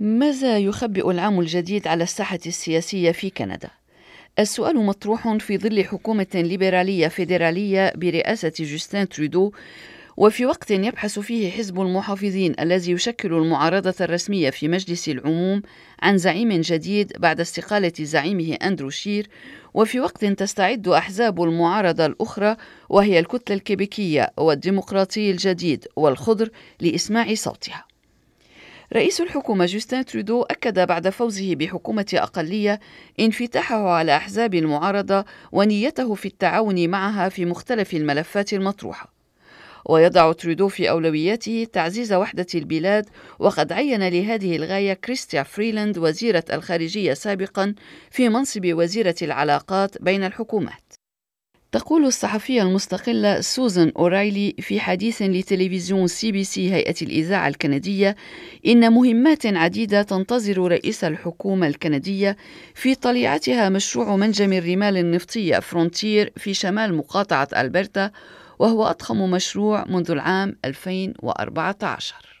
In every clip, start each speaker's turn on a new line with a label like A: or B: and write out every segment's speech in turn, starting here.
A: ماذا يخبئ العام الجديد على الساحة السياسية في كندا؟ السؤال مطروح في ظل حكومة ليبرالية فيدرالية برئاسة جوستين ترودو وفي وقت يبحث فيه حزب المحافظين الذي يشكل المعارضة الرسمية في مجلس العموم عن زعيم جديد بعد استقالة زعيمه أندرو شير وفي وقت تستعد أحزاب المعارضة الأخرى وهي الكتلة الكيبيكية والديمقراطي الجديد والخضر لإسماع صوتها رئيس الحكومة جوستين ترودو أكد بعد فوزه بحكومة أقلية انفتاحه على أحزاب المعارضة ونيته في التعاون معها في مختلف الملفات المطروحة. ويضع ترودو في أولوياته تعزيز وحدة البلاد وقد عين لهذه الغاية كريستيا فريلاند وزيرة الخارجية سابقا في منصب وزيرة العلاقات بين الحكومات. تقول الصحفية المستقلة سوزان أورايلي في حديث لتلفزيون CBC هيئة الإذاعة الكندية إن مهمات عديدة تنتظر رئيس الحكومة الكندية في طليعتها مشروع منجم الرمال النفطية فرونتير في شمال مقاطعة ألبرتا وهو أضخم مشروع منذ العام 2014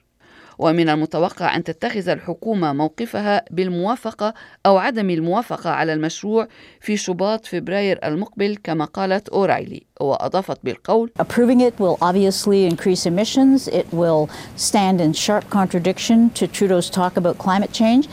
A: ومن المتوقع أن تتخذ الحكومة موقفها بالموافقة أو عدم الموافقة على المشروع في شباط فبراير المقبل كما قالت أورايلي وأضافت بالقول
B: Approving it will obviously increase emissions. It will stand in sharp contradiction to Trudeau's talk about climate change.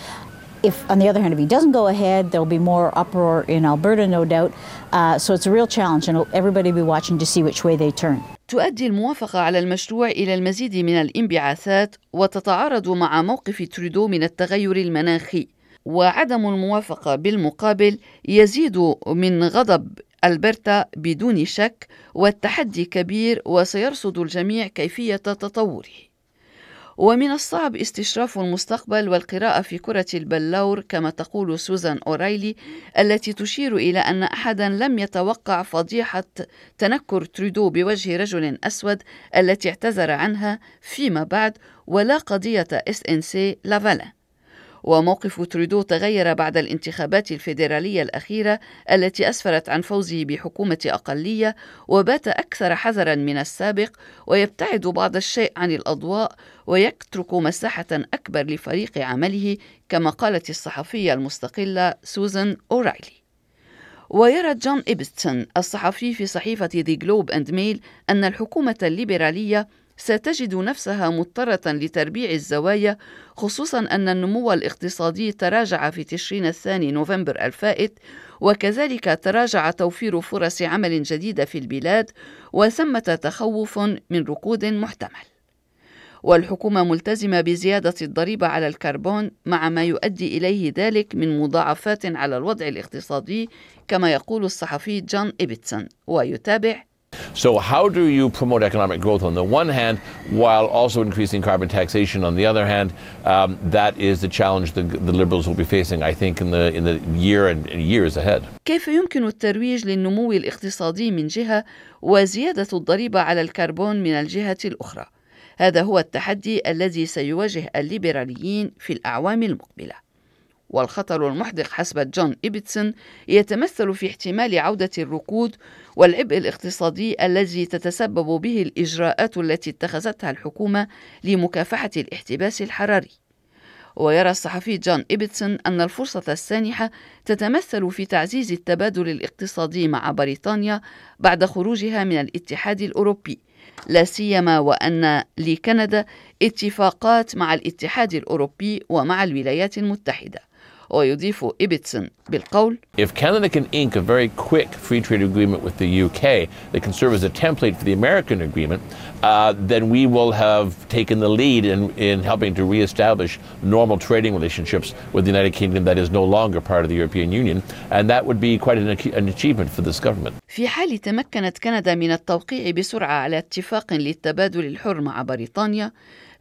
B: If, on the other hand, if he doesn't go ahead, there will be more uproar in Alberta, no doubt. Uh, so it's a real challenge, and everybody will be watching to see which way they turn.
A: تؤدي الموافقة على المشروع إلى المزيد من الانبعاثات وتتعارض مع موقف ترودو من التغير المناخي وعدم الموافقة بالمقابل يزيد من غضب ألبرتا بدون شك والتحدي كبير وسيرصد الجميع كيفية تطوره ومن الصعب استشراف المستقبل والقراءة في كرة البلور كما تقول سوزان أورايلي التي تشير إلى أن أحدا لم يتوقع فضيحة تنكر ترودو بوجه رجل أسود التي اعتذر عنها فيما بعد ولا قضية SNC لافالين وموقف ترودو تغير بعد الانتخابات الفيدرالية الأخيرة التي أسفرت عن فوزه بحكومة أقلية وبات أكثر حذرا من السابق ويبتعد بعض الشيء عن الأضواء ويترك مساحة أكبر لفريق عمله كما قالت الصحفية المستقلة سوزان أورايلي. ويرى جون إبستون الصحفي في صحيفة ذا جلوب أند ميل أن الحكومة الليبرالية ستجد نفسها مضطرة لتربيع الزوايا خصوصا أن النمو الاقتصادي تراجع في تشرين الثاني نوفمبر الفائت وكذلك تراجع توفير فرص عمل جديدة في البلاد وثمة تخوف من ركود محتمل. والحكومة ملتزمة بزيادة الضريبة على الكربون مع ما يؤدي إليه ذلك من مضاعفات على الوضع الاقتصادي كما يقول الصحفي جون إيبتسون ويتابع
C: So, how do you promote economic growth on the one hand while also increasing carbon taxation on the other hand? Um, that is the challenge the, the, Liberals will be facing, I think, in the, in the year and years ahead.
A: كيف يمكن الترويج للنمو الاقتصادي من جهة وزيادة الضريبة على الكربون من الجهة الأخرى؟ هذا هو التحدي الذي سيواجه الليبراليين في الأعوام المقبلة. والخطر المحدق حسب جون إيبتسون يتمثل في احتمال عودة الركود والعبء الاقتصادي الذي تتسبب به الإجراءات التي اتخذتها الحكومة لمكافحة الاحتباس الحراري. ويرى الصحفي جون إيبتسون أن الفرصة السانحة تتمثل في تعزيز التبادل الاقتصادي مع بريطانيا بعد خروجها من الاتحاد الأوروبي لا سيما وأن لكندا اتفاقات مع الاتحاد الأوروبي ومع الولايات المتحدة ويضيف إيبتسون بالقول
C: If Canada can ink a very quick free trade agreement with the UK that can serve as a template for the American agreement, uh, then we will have taken the lead in, in helping to reestablish normal trading relationships with the United Kingdom that is no longer part of the European Union, and that would be quite an, an achievement for this government.
A: في حال تمكنت كندا من التوقيع بسرعة على اتفاق للتبادل الحر مع بريطانيا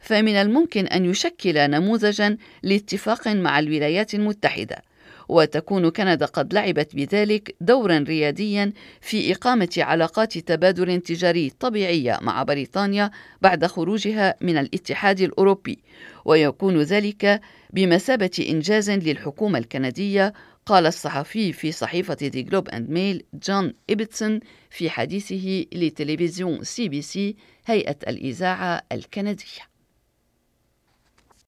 A: فمن الممكن أن يشكل نموذجا لاتفاق مع الولايات المتحدة وتكون كندا قد لعبت بذلك دورا رياديا في إقامة علاقات تبادل تجاري طبيعية مع بريطانيا بعد خروجها من الاتحاد الأوروبي. ويكون ذلك بمثابة إنجاز للحكومة الكندية قال الصحفي في صحيفة ذا جلوب أند ميل جون إيبتسون في حديثه لتلفزيون CBC هيئة الإذاعة الكندية.